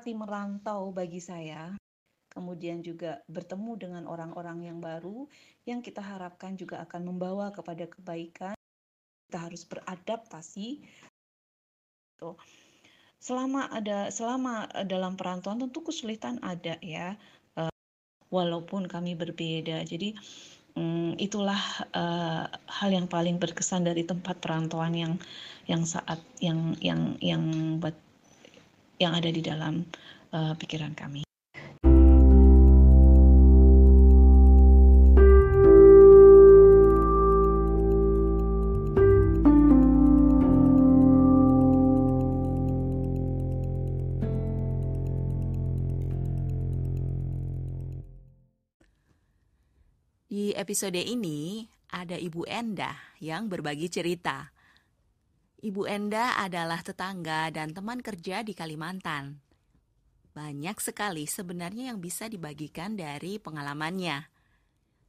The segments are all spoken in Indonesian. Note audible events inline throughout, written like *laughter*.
Arti merantau bagi saya, kemudian juga bertemu dengan orang-orang yang baru yang kita harapkan juga akan membawa kepada kebaikan. Kita harus beradaptasi. Selama ada selama dalam perantauan tentu kesulitan ada ya. Uh, walaupun kami berbeda. Jadi um, itulah uh, hal yang paling berkesan dari tempat perantauan yang yang saat yang yang yang buat yang ada di dalam uh, pikiran kami. Di episode ini ada Ibu Endah yang berbagi cerita Ibu Enda adalah tetangga dan teman kerja di Kalimantan. Banyak sekali sebenarnya yang bisa dibagikan dari pengalamannya.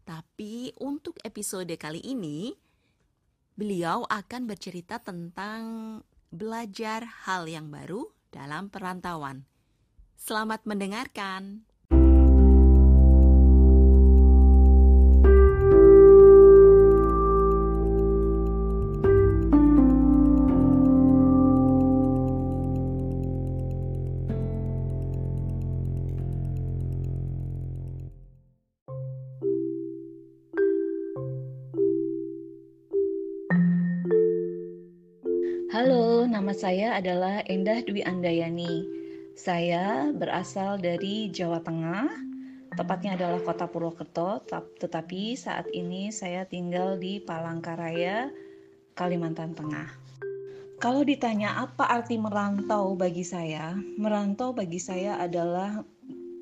Tapi untuk episode kali ini, beliau akan bercerita tentang belajar hal yang baru dalam perantauan. Selamat mendengarkan. Saya adalah Endah Dwi Andayani. Saya berasal dari Jawa Tengah, tepatnya adalah Kota Purwokerto, tetapi saat ini saya tinggal di Palangkaraya, Kalimantan Tengah. Kalau ditanya apa arti merantau bagi saya, merantau bagi saya adalah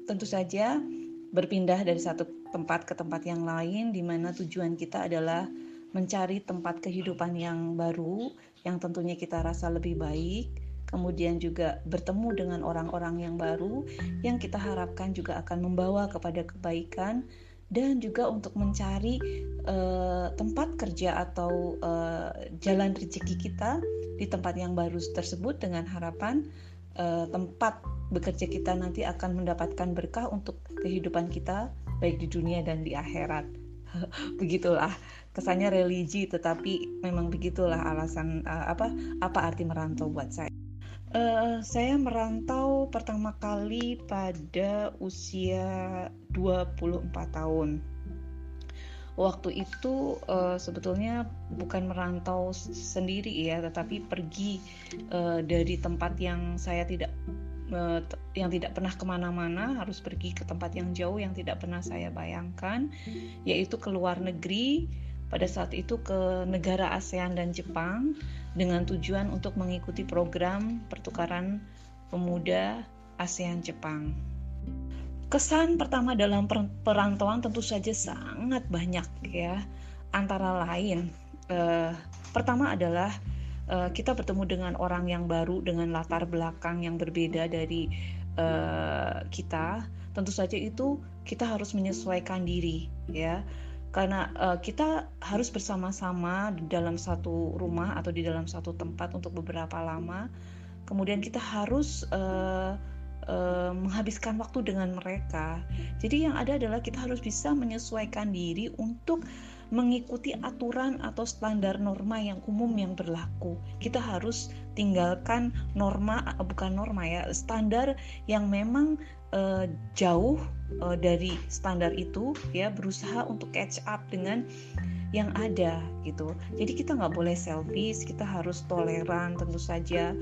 tentu saja berpindah dari satu tempat ke tempat yang lain di mana tujuan kita adalah mencari tempat kehidupan yang baru yang tentunya kita rasa lebih baik, kemudian juga bertemu dengan orang-orang yang baru yang kita harapkan juga akan membawa kepada kebaikan dan juga untuk mencari uh, tempat kerja atau uh, jalan rezeki kita di tempat yang baru tersebut dengan harapan uh, tempat bekerja kita nanti akan mendapatkan berkah untuk kehidupan kita baik di dunia dan di akhirat. *laughs* Begitulah kesannya religi tetapi memang begitulah alasan uh, apa apa arti merantau buat saya. Uh, saya merantau pertama kali pada usia 24 tahun. Waktu itu uh, sebetulnya bukan merantau sendiri ya, tetapi pergi uh, dari tempat yang saya tidak yang tidak pernah ke mana-mana harus pergi ke tempat yang jauh yang tidak pernah saya bayangkan, yaitu ke luar negeri pada saat itu ke negara ASEAN dan Jepang dengan tujuan untuk mengikuti program pertukaran pemuda ASEAN Jepang. Kesan pertama dalam perantauan tentu saja sangat banyak ya. Antara lain eh, pertama adalah eh, kita bertemu dengan orang yang baru dengan latar belakang yang berbeda dari eh, kita. Tentu saja itu kita harus menyesuaikan diri ya karena uh, kita harus bersama-sama di dalam satu rumah atau di dalam satu tempat untuk beberapa lama. Kemudian kita harus uh, menghabiskan waktu dengan mereka. Jadi yang ada adalah kita harus bisa menyesuaikan diri untuk mengikuti aturan atau standar norma yang umum yang berlaku. Kita harus tinggalkan norma bukan norma ya, standar yang memang uh, jauh uh, dari standar itu ya berusaha untuk catch up dengan yang ada gitu. Jadi kita nggak boleh selfish, kita harus toleran tentu saja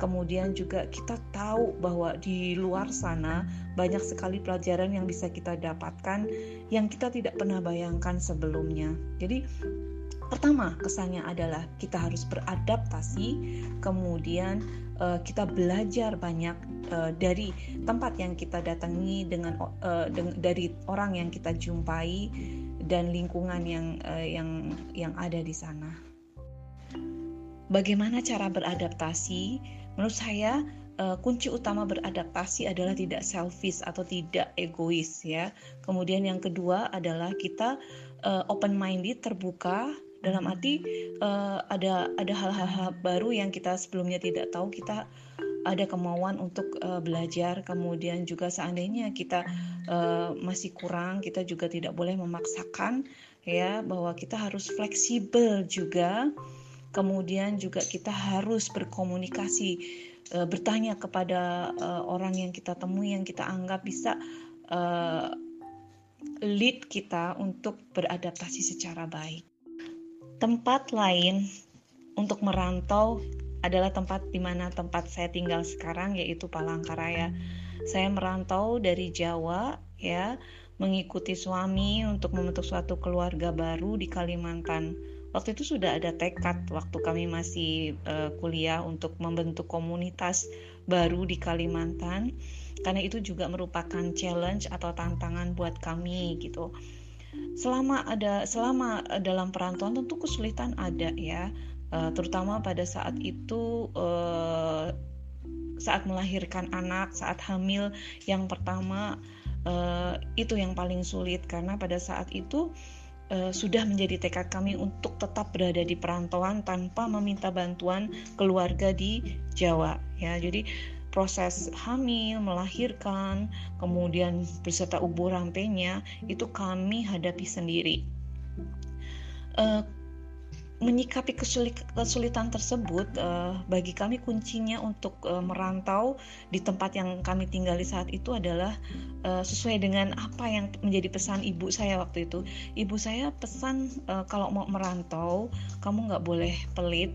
kemudian juga kita tahu bahwa di luar sana banyak sekali pelajaran yang bisa kita dapatkan yang kita tidak pernah bayangkan sebelumnya. Jadi pertama kesannya adalah kita harus beradaptasi, kemudian uh, kita belajar banyak uh, dari tempat yang kita datangi dengan deng dari orang yang kita jumpai dan lingkungan yang yang yang ada di sana. Bagaimana cara beradaptasi? Menurut saya uh, kunci utama beradaptasi adalah tidak selfish atau tidak egois ya. Kemudian yang kedua adalah kita uh, open minded, terbuka dalam arti uh, ada ada hal-hal baru yang kita sebelumnya tidak tahu kita ada kemauan untuk uh, belajar kemudian juga seandainya kita uh, masih kurang kita juga tidak boleh memaksakan ya bahwa kita harus fleksibel juga kemudian juga kita harus berkomunikasi uh, bertanya kepada uh, orang yang kita temui yang kita anggap bisa uh, lead kita untuk beradaptasi secara baik tempat lain untuk merantau adalah tempat di mana tempat saya tinggal sekarang yaitu Palangkaraya. Saya merantau dari Jawa ya, mengikuti suami untuk membentuk suatu keluarga baru di Kalimantan. Waktu itu sudah ada tekad waktu kami masih uh, kuliah untuk membentuk komunitas baru di Kalimantan. Karena itu juga merupakan challenge atau tantangan buat kami gitu. Selama ada selama dalam perantauan tentu kesulitan ada ya. Uh, terutama pada saat itu uh, saat melahirkan anak, saat hamil yang pertama uh, itu yang paling sulit. Karena pada saat itu uh, sudah menjadi tekad kami untuk tetap berada di perantauan tanpa meminta bantuan keluarga di Jawa ya. Jadi proses hamil, melahirkan, kemudian beserta ubur rampenya itu kami hadapi sendiri. Uh, menyikapi kesulitan tersebut uh, bagi kami kuncinya untuk uh, merantau di tempat yang kami tinggali saat itu adalah uh, sesuai dengan apa yang menjadi pesan ibu saya waktu itu. Ibu saya pesan uh, kalau mau merantau kamu nggak boleh pelit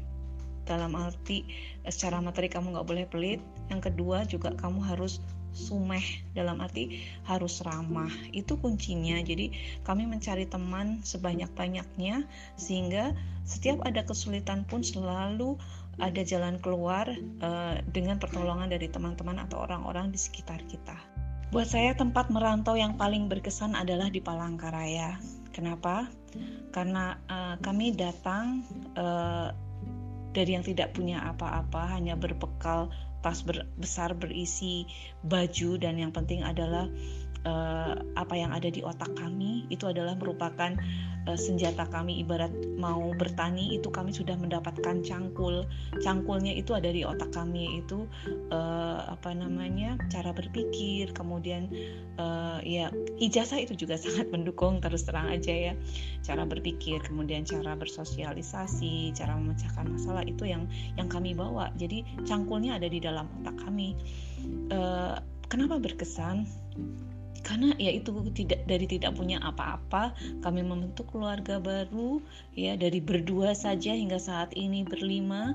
dalam arti secara materi kamu nggak boleh pelit. Yang kedua juga kamu harus sumeh dalam arti harus ramah. Itu kuncinya. Jadi kami mencari teman sebanyak-banyaknya sehingga setiap ada kesulitan pun selalu ada jalan keluar uh, dengan pertolongan dari teman-teman atau orang-orang di sekitar kita. Buat saya tempat merantau yang paling berkesan adalah di Palangkaraya. Kenapa? Karena uh, kami datang uh, dari yang tidak punya apa-apa, hanya berbekal tas ber, besar berisi baju dan yang penting adalah uh, apa yang ada di otak kami itu adalah merupakan uh, senjata kami. Ibarat mau bertani itu kami sudah mendapatkan cangkul. Cangkulnya itu ada di otak kami itu uh, apa namanya cara berpikir. Kemudian uh, ya ijazah itu juga *laughs* sangat mendukung terus terang aja ya. Cara berpikir kemudian cara bersosialisasi cara memecahkan masalah itu yang yang kami bawa. Jadi cangkulnya ada di dalam otak kami. Uh, kenapa berkesan? Karena ya itu tidak dari tidak punya apa-apa kami membentuk keluarga baru ya dari berdua saja hingga saat ini berlima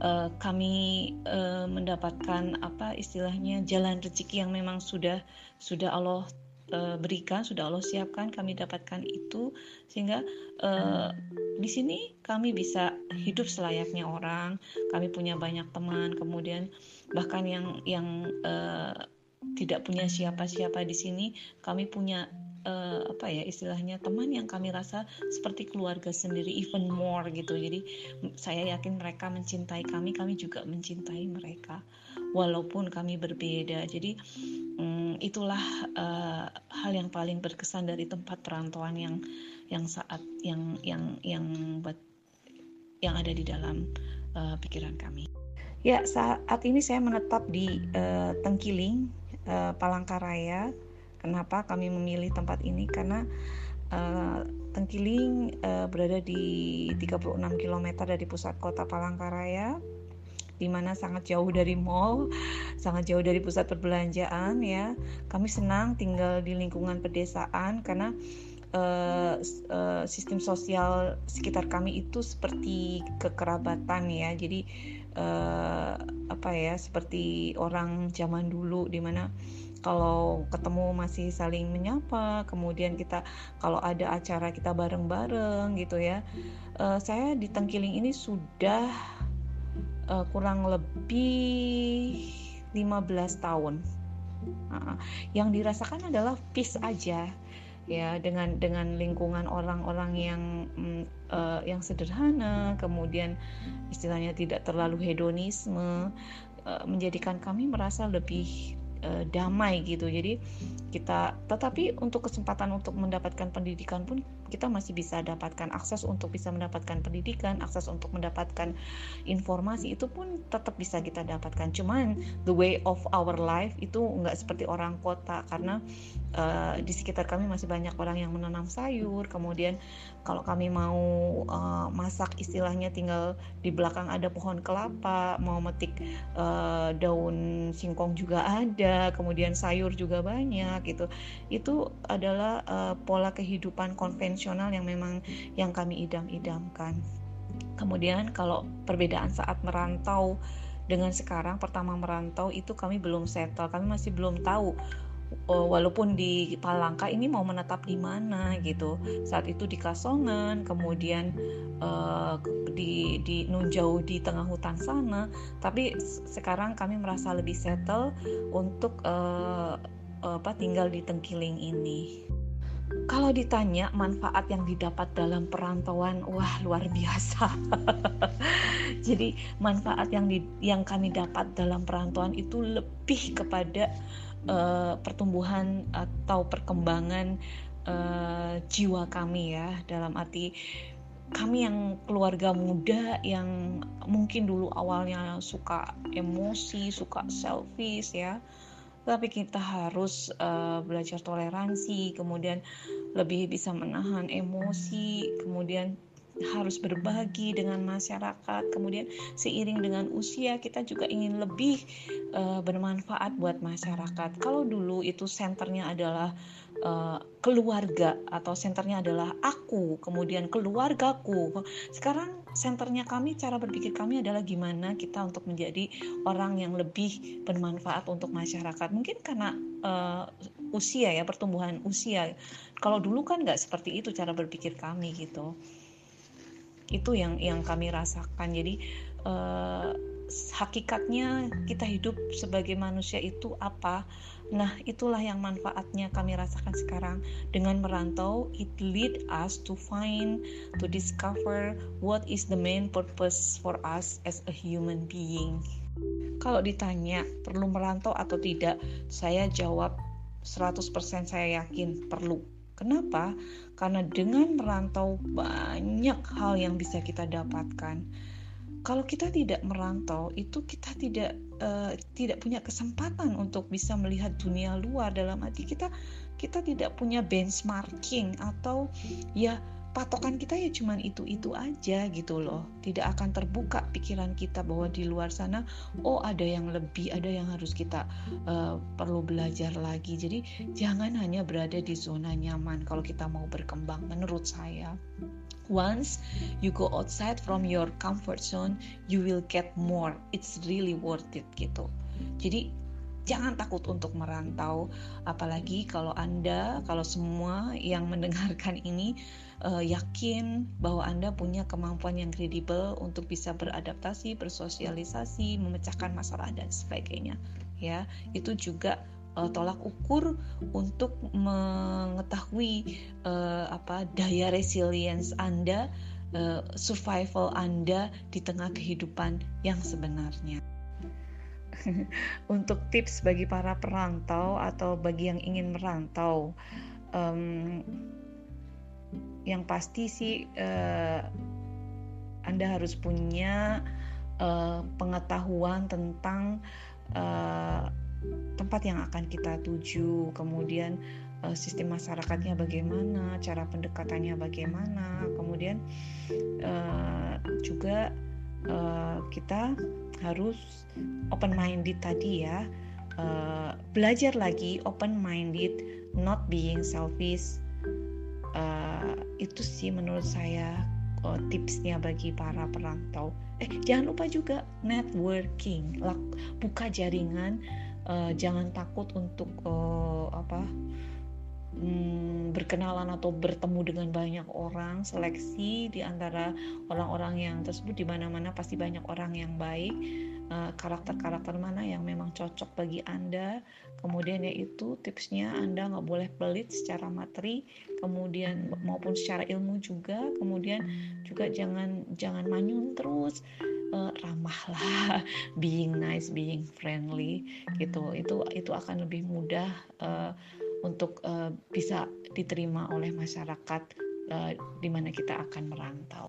uh, kami uh, mendapatkan apa istilahnya jalan rezeki yang memang sudah sudah Allah uh, berikan, sudah Allah siapkan, kami dapatkan itu. Sehingga uh, di sini kami bisa hidup selayaknya orang, kami punya banyak teman, kemudian bahkan yang yang uh, tidak punya siapa-siapa di sini, kami punya uh, apa ya istilahnya teman yang kami rasa seperti keluarga sendiri even more gitu. Jadi saya yakin mereka mencintai kami kami juga mencintai mereka. Walaupun kami berbeda. Jadi um, itulah uh, hal yang paling berkesan dari tempat perantauan yang yang saat yang yang yang buat yang ada di dalam uh, pikiran kami. Ya, saat ini saya menetap di uh, Tengkiling, uh, Palangkaraya, Kenapa kami memilih tempat ini? Karena uh, Tengkiling uh, berada di 36 km dari pusat kota Palangkaraya di mana sangat jauh dari mall, sangat jauh dari pusat perbelanjaan ya. Kami senang tinggal di lingkungan pedesaan karena uh, uh, sistem sosial sekitar kami itu seperti kekerabatan ya. Jadi uh, apa ya, seperti orang zaman dulu di mana kalau ketemu masih saling menyapa kemudian kita kalau ada acara kita bareng-bareng gitu ya. Uh, saya di Tengkiling ini sudah uh, kurang lebih 15 tahun. Uh, yang dirasakan adalah peace aja ya dengan dengan lingkungan orang-orang yang uh, yang sederhana kemudian istilahnya tidak terlalu hedonisme uh, menjadikan kami merasa lebih uh, damai gitu. Jadi kita tetapi untuk kesempatan untuk mendapatkan pendidikan pun kita masih bisa dapatkan akses untuk bisa mendapatkan pendidikan akses untuk mendapatkan informasi itu pun tetap bisa kita dapatkan. Cuman the way of our life itu nggak seperti orang kota karena uh, di sekitar kami masih banyak orang yang menanam sayur kemudian kalau kami mau uh, masak istilahnya tinggal di belakang ada pohon kelapa mau metik uh, daun singkong juga ada kemudian sayur juga banyak gitu. Itu adalah uh, pola kehidupan konvensional yang memang yang kami idam-idamkan. Kemudian kalau perbedaan saat merantau dengan sekarang pertama merantau itu kami belum settle kami masih belum tahu uh, walaupun di Palangka ini mau menetap di mana gitu. Saat itu di Kasongan kemudian uh, di di Nunjau di tengah hutan sana tapi sekarang kami merasa lebih settle untuk uh, apa tinggal di Tengkiling ini kalau ditanya manfaat yang didapat dalam perantauan, wah luar biasa. *laughs* Jadi manfaat yang di, yang kami dapat dalam perantauan itu lebih kepada uh, pertumbuhan atau perkembangan uh, jiwa kami ya dalam arti kami yang keluarga muda yang mungkin dulu awalnya suka emosi, suka selfish ya. Tapi kita harus uh, belajar toleransi, kemudian lebih bisa menahan emosi, kemudian harus berbagi dengan masyarakat. Kemudian seiring dengan usia kita juga ingin lebih uh, bermanfaat buat masyarakat. Kalau dulu itu senternya adalah uh, keluarga atau senternya adalah aku, kemudian keluargaku. Sekarang senternya kami, cara berpikir kami adalah gimana kita untuk menjadi orang yang lebih bermanfaat untuk masyarakat. Mungkin karena uh, usia ya, pertumbuhan usia. Kalau dulu kan nggak seperti itu cara berpikir kami gitu itu yang yang kami rasakan. Jadi uh, hakikatnya kita hidup sebagai manusia itu apa? Nah itulah yang manfaatnya kami rasakan sekarang. Dengan merantau it lead us to find to discover what is the main purpose for us as a human being. Kalau ditanya perlu merantau atau tidak? Saya jawab 100% saya yakin perlu Kenapa? Karena dengan merantau banyak hal yang bisa kita dapatkan. Kalau kita tidak merantau, itu kita tidak uh, tidak punya kesempatan untuk bisa melihat dunia luar dalam arti kita kita tidak punya benchmarking atau ya patokan kita ya cuman itu-itu aja gitu loh. Tidak akan terbuka pikiran kita bahwa di luar sana oh ada yang lebih, ada yang harus kita uh, perlu belajar lagi. Jadi jangan hanya berada di zona nyaman kalau kita mau berkembang menurut saya. Once you go outside from your comfort zone, you will get more. It's really worth it gitu. Jadi jangan takut untuk merantau apalagi kalau Anda kalau semua yang *laughs* mendengarkan ini uh, yakin bahwa Anda punya kemampuan yang kredibel untuk bisa beradaptasi, bersosialisasi, memecahkan masalah dan sebagainya ya itu juga uh, tolak ukur untuk mengetahui uh, apa daya resilience Anda uh, survival Anda di tengah kehidupan yang sebenarnya. *laughs* untuk tips bagi para perantau atau bagi yang ingin merantau um, yang pasti sih uh, anda harus punya uh, pengetahuan tentang uh, tempat yang akan kita tuju kemudian uh, sistem masyarakatnya bagaimana cara pendekatannya bagaimana kemudian uh, juga uh, kita harus open minded tadi ya. Uh, belajar lagi open minded not being selfish. Uh, itu sih menurut saya uh, tipsnya bagi para perantau. Eh jangan lupa juga networking. Buka jaringan. Uh, jangan takut untuk uh, apa hmm, berkenalan atau bertemu dengan banyak orang, seleksi di antara orang-orang yang tersebut di mana-mana pasti banyak orang yang baik, eh, karakter-karakter uh, mana yang memang cocok bagi Anda. Kemudian yaitu tipsnya Anda nggak boleh pelit secara materi, kemudian maupun secara ilmu juga. Kemudian juga jangan jangan manyun terus uh, ramah lah, *laughs* being nice, being friendly gitu. Itu itu akan lebih mudah uh, untuk uh, bisa diterima oleh masyarakat uh, di mana kita akan merantau.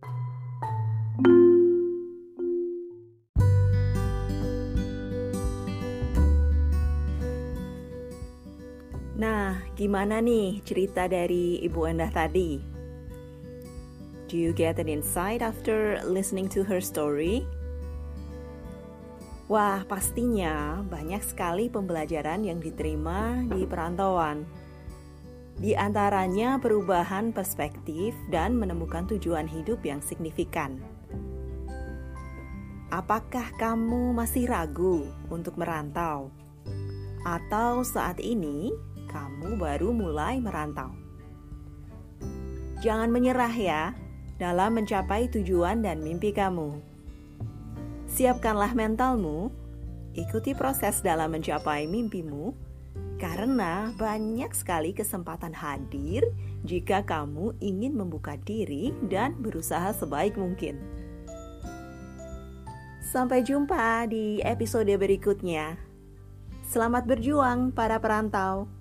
Nah, gimana nih cerita dari Ibu Endah tadi? Do you get an insight after listening to her story? Wah, pastinya banyak sekali pembelajaran yang diterima di perantauan. Di antaranya perubahan perspektif dan menemukan tujuan hidup yang signifikan. Apakah kamu masih ragu untuk merantau? Atau saat ini kamu baru mulai merantau. Jangan menyerah ya dalam mencapai tujuan dan mimpi kamu. Siapkanlah mentalmu, ikuti proses dalam mencapai mimpimu, karena banyak sekali kesempatan hadir jika kamu ingin membuka diri dan berusaha sebaik mungkin. Sampai jumpa di episode berikutnya. Selamat berjuang, para perantau!